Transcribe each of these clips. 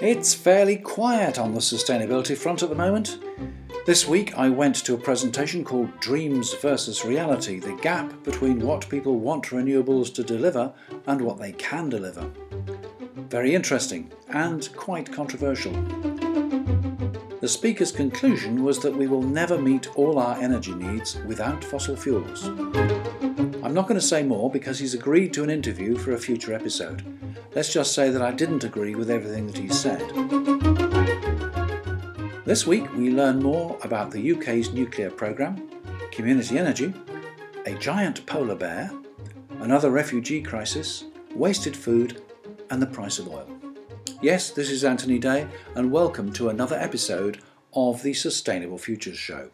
It's fairly quiet on the sustainability front at the moment. This week I went to a presentation called Dreams versus Reality The Gap Between What People Want Renewables to Deliver and What They Can Deliver. Very interesting and quite controversial. The speaker's conclusion was that we will never meet all our energy needs without fossil fuels. I'm not going to say more because he's agreed to an interview for a future episode. Let's just say that I didn't agree with everything that he said. This week we learn more about the UK's nuclear programme, community energy, a giant polar bear, another refugee crisis, wasted food, and the price of oil. Yes, this is Anthony Day, and welcome to another episode of the Sustainable Futures Show.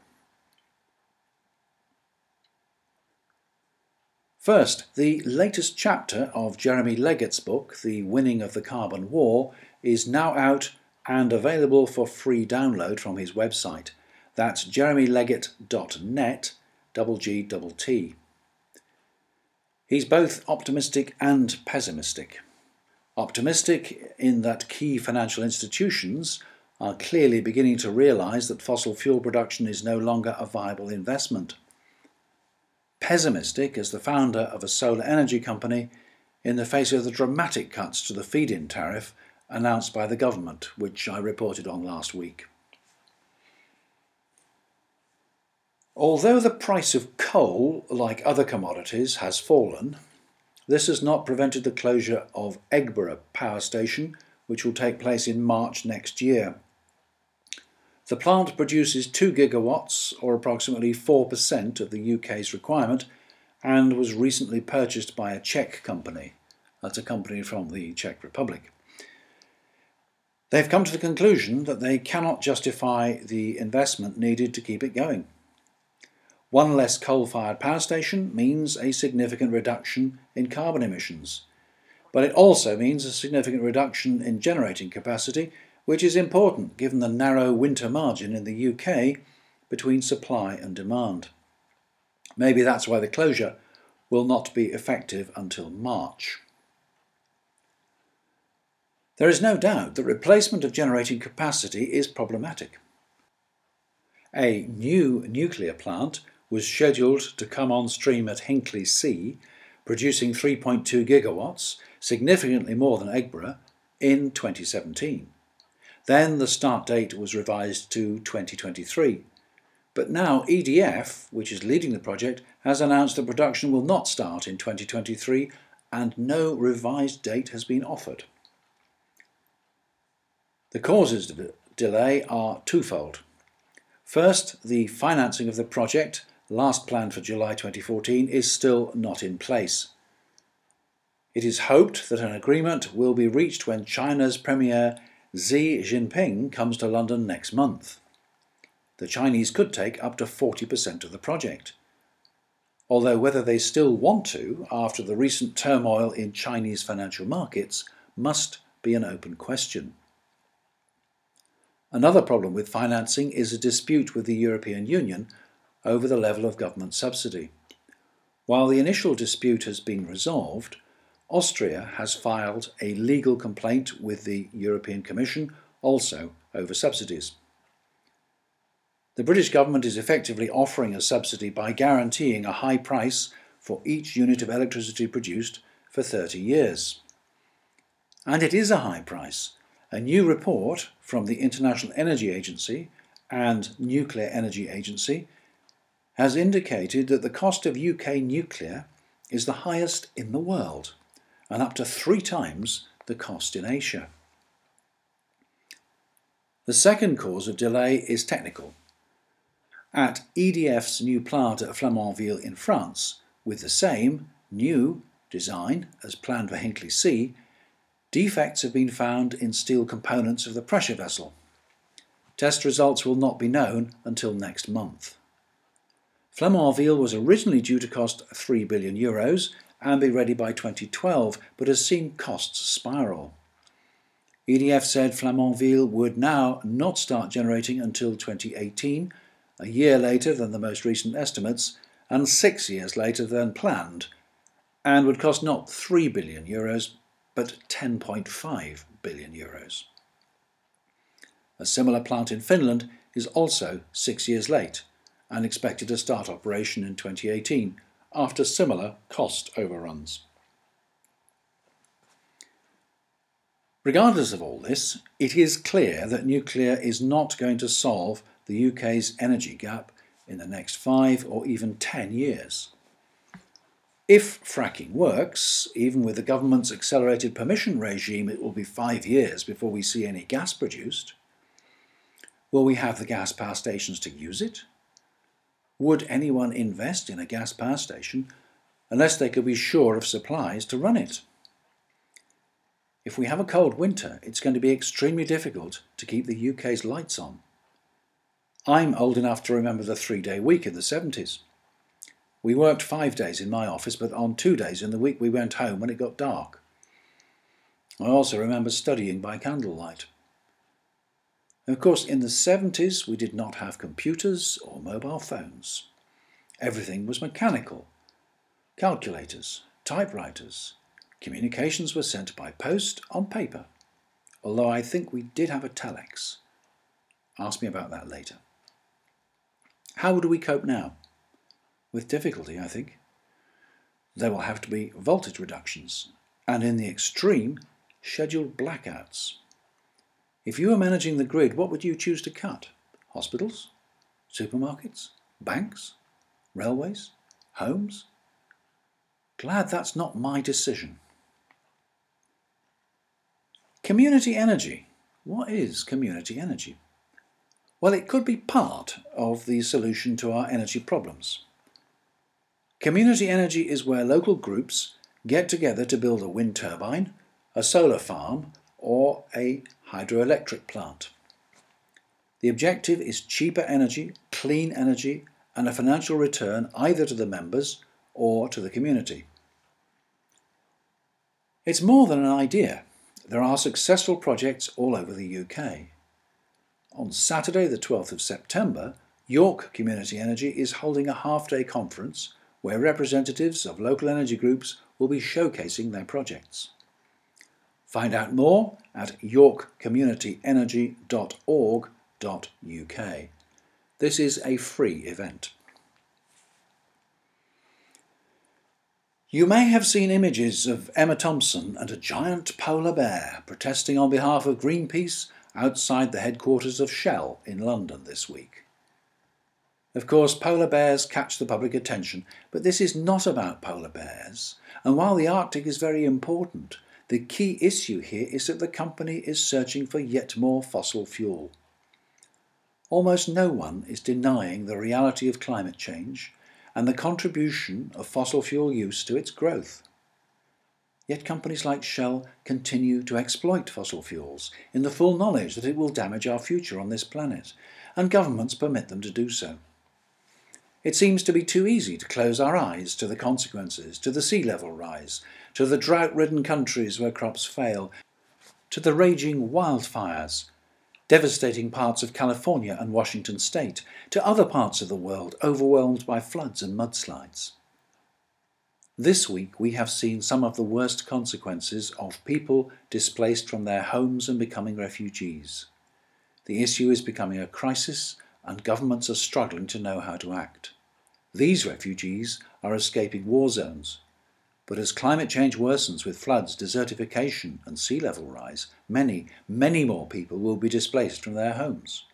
First, the latest chapter of Jeremy Leggett's book, The Winning of the Carbon War, is now out and available for free download from his website. That's jeremyleggett.net, double G double T. He's both optimistic and pessimistic. Optimistic in that key financial institutions are clearly beginning to realise that fossil fuel production is no longer a viable investment pessimistic as the founder of a solar energy company in the face of the dramatic cuts to the feed in tariff announced by the government, which I reported on last week. Although the price of coal, like other commodities, has fallen, this has not prevented the closure of Eggborough Power Station, which will take place in March next year. The plant produces 2 gigawatts, or approximately 4% of the UK's requirement, and was recently purchased by a Czech company. That's a company from the Czech Republic. They've come to the conclusion that they cannot justify the investment needed to keep it going. One less coal fired power station means a significant reduction in carbon emissions, but it also means a significant reduction in generating capacity which is important given the narrow winter margin in the UK between supply and demand. Maybe that's why the closure will not be effective until March. There is no doubt that replacement of generating capacity is problematic. A new nuclear plant was scheduled to come on stream at Hinkley C, producing 3.2 gigawatts, significantly more than Eggborough, in 2017. Then the start date was revised to 2023. But now EDF, which is leading the project, has announced that production will not start in 2023 and no revised date has been offered. The causes of the delay are twofold. First, the financing of the project, last planned for July 2014, is still not in place. It is hoped that an agreement will be reached when China's Premier Xi Jinping comes to London next month. The Chinese could take up to 40% of the project. Although whether they still want to, after the recent turmoil in Chinese financial markets, must be an open question. Another problem with financing is a dispute with the European Union over the level of government subsidy. While the initial dispute has been resolved, Austria has filed a legal complaint with the European Commission also over subsidies. The British government is effectively offering a subsidy by guaranteeing a high price for each unit of electricity produced for 30 years. And it is a high price. A new report from the International Energy Agency and Nuclear Energy Agency has indicated that the cost of UK nuclear is the highest in the world and up to three times the cost in Asia. The second cause of delay is technical. At EDF's new plant at Flamanville in France, with the same new design as planned for Hinkley C, defects have been found in steel components of the pressure vessel. Test results will not be known until next month. Flamanville was originally due to cost 3 billion euros and be ready by 2012, but has seen costs spiral. EDF said Flamanville would now not start generating until 2018, a year later than the most recent estimates, and six years later than planned, and would cost not 3 billion euros but 10.5 billion euros. A similar plant in Finland is also six years late and expected to start operation in 2018 after similar cost overruns. Regardless of all this, it is clear that nuclear is not going to solve the UK's energy gap in the next five or even ten years. If fracking works, even with the government's accelerated permission regime, it will be five years before we see any gas produced. Will we have the gas power stations to use it? Would anyone invest in a gas power station unless they could be sure of supplies to run it? If we have a cold winter, it's going to be extremely difficult to keep the UK's lights on. I'm old enough to remember the three day week in the 70s. We worked five days in my office, but on two days in the week we went home when it got dark. I also remember studying by candlelight. Of course, in the 70s we did not have computers or mobile phones. Everything was mechanical. Calculators, typewriters, communications were sent by post on paper, although I think we did have a telex. Ask me about that later. How do we cope now? with difficulty, I think. There will have to be voltage reductions, and in the extreme, scheduled blackouts. If you were managing the grid, what would you choose to cut? Hospitals? Supermarkets? Banks? Railways? Homes? Glad that's not my decision. Community energy. What is community energy? Well, it could be part of the solution to our energy problems. Community energy is where local groups get together to build a wind turbine, a solar farm, or a hydroelectric plant. The objective is cheaper energy, clean energy, and a financial return either to the members or to the community. It's more than an idea. There are successful projects all over the UK. On Saturday, the 12th of September, York Community Energy is holding a half day conference where representatives of local energy groups will be showcasing their projects. Find out more at yorkcommunityenergy.org.uk. This is a free event. You may have seen images of Emma Thompson and a giant polar bear protesting on behalf of Greenpeace outside the headquarters of Shell in London this week. Of course, polar bears catch the public attention, but this is not about polar bears. And while the Arctic is very important, the key issue here is that the company is searching for yet more fossil fuel. Almost no one is denying the reality of climate change and the contribution of fossil fuel use to its growth. Yet companies like Shell continue to exploit fossil fuels in the full knowledge that it will damage our future on this planet, and governments permit them to do so. It seems to be too easy to close our eyes to the consequences, to the sea level rise, to the drought ridden countries where crops fail, to the raging wildfires devastating parts of California and Washington state, to other parts of the world overwhelmed by floods and mudslides. This week we have seen some of the worst consequences of people displaced from their homes and becoming refugees. The issue is becoming a crisis and governments are struggling to know how to act. These refugees are escaping war zones. But as climate change worsens with floods, desertification, and sea level rise, many, many more people will be displaced from their homes.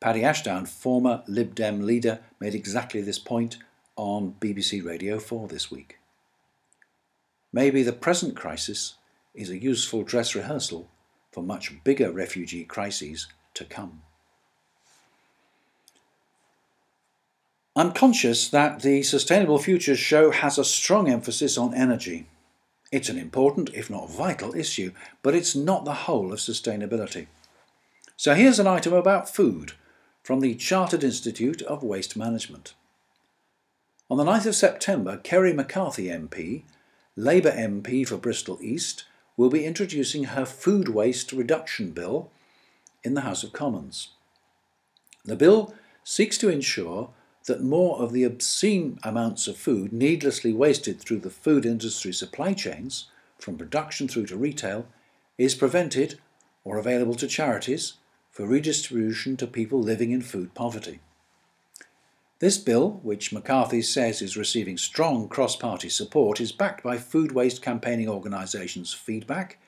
Paddy Ashdown, former Lib Dem leader, made exactly this point on BBC Radio 4 this week. Maybe the present crisis is a useful dress rehearsal for much bigger refugee crises to come. I'm conscious that the Sustainable Futures show has a strong emphasis on energy. It's an important, if not vital, issue, but it's not the whole of sustainability. So here's an item about food from the Chartered Institute of Waste Management. On the 9th of September, Kerry McCarthy MP, Labour MP for Bristol East, will be introducing her food waste reduction bill in the House of Commons. The bill seeks to ensure that more of the obscene amounts of food needlessly wasted through the food industry supply chains, from production through to retail, is prevented or available to charities for redistribution to people living in food poverty. This bill, which McCarthy says is receiving strong cross party support, is backed by food waste campaigning organisations Feedback,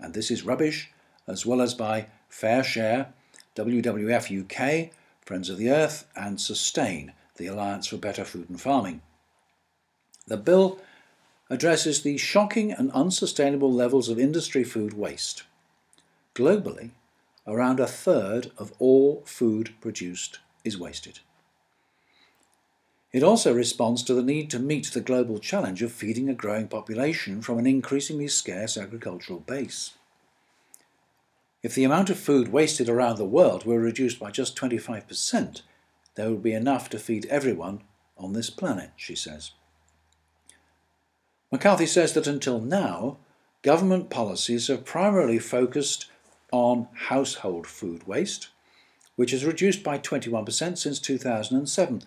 and This Is Rubbish, as well as by FareShare, WWF UK, Friends of the Earth, and Sustain, the Alliance for Better Food and Farming. The bill addresses the shocking and unsustainable levels of industry food waste. Globally, around a third of all food produced is wasted. It also responds to the need to meet the global challenge of feeding a growing population from an increasingly scarce agricultural base. If the amount of food wasted around the world were reduced by just 25%, there would be enough to feed everyone on this planet, she says. McCarthy says that until now, government policies have primarily focused on household food waste, which has reduced by 21% since 2007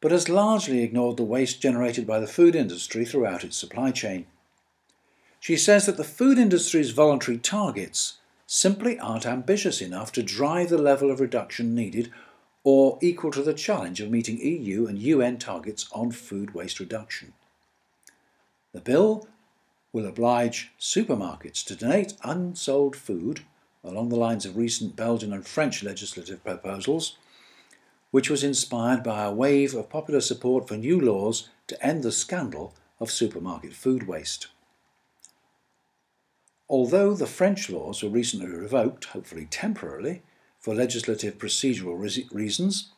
but has largely ignored the waste generated by the food industry throughout its supply chain. She says that the food industry's voluntary targets simply aren't ambitious enough to drive the level of reduction needed or equal to the challenge of meeting EU and UN targets on food waste reduction. The bill will oblige supermarkets to donate unsold food along the lines of recent Belgian and French legislative proposals which was inspired by a wave of popular support for new laws to end the scandal of supermarket food waste. Although the French laws were recently revoked, hopefully temporarily, for legislative procedural reasons,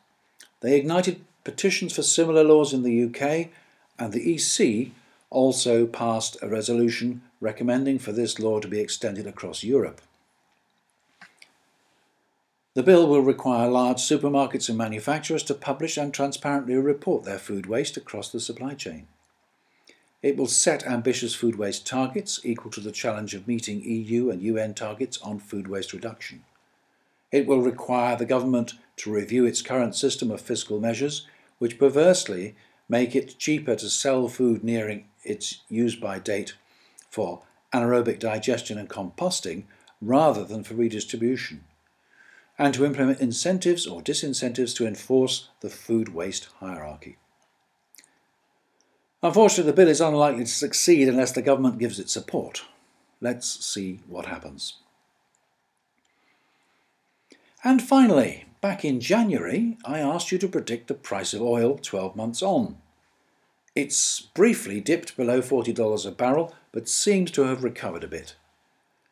they ignited petitions for similar laws in the UK, and the EC also passed a resolution recommending for this law to be extended across Europe. The bill will require large supermarkets and manufacturers to publish and transparently report their food waste across the supply chain. It will set ambitious food waste targets equal to the challenge of meeting EU and UN targets on food waste reduction. It will require the government to review its current system of fiscal measures, which perversely make it cheaper to sell food nearing its use by date for anaerobic digestion and composting rather than for redistribution and to implement incentives or disincentives to enforce the food waste hierarchy. Unfortunately, the bill is unlikely to succeed unless the government gives it support. Let's see what happens. And finally, back in January, I asked you to predict the price of oil 12 months on. It's briefly dipped below $40 a barrel, but seems to have recovered a bit.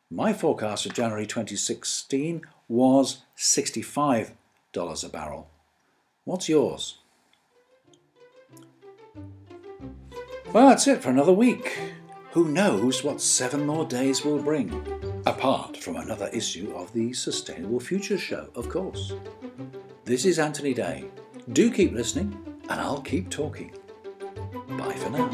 My forecast for January 2016 was $65 a barrel. What's yours? Well, that's it for another week. Who knows what seven more days will bring? Apart from another issue of the Sustainable Future Show, of course. This is Anthony Day. Do keep listening, and I'll keep talking. Bye for now.